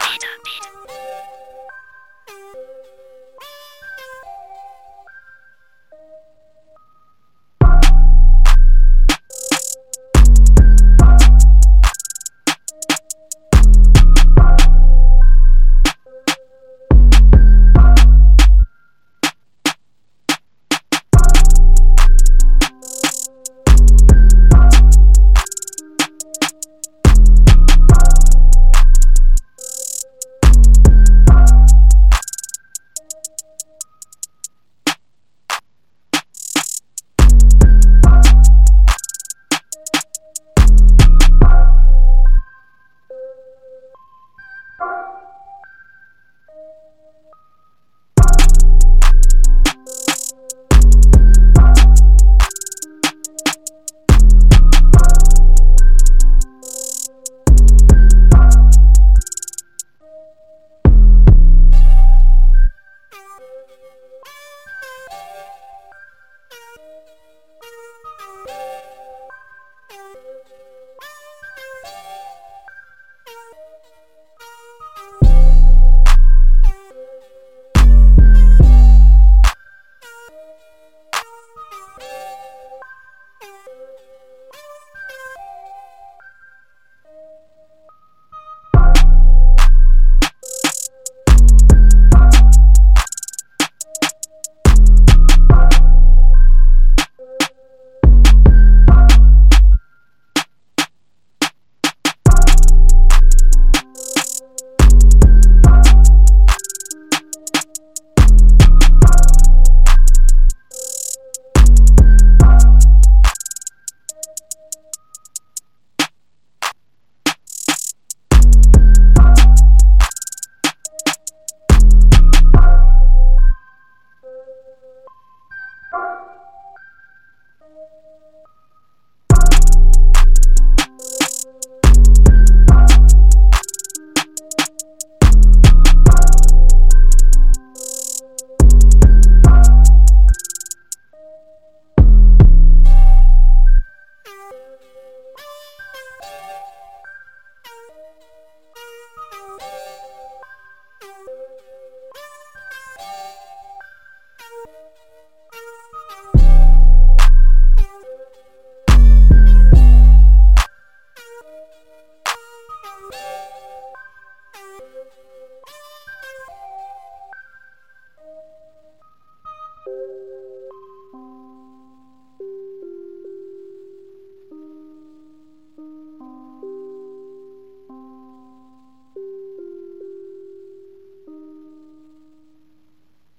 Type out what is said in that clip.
beat, beat, Peter.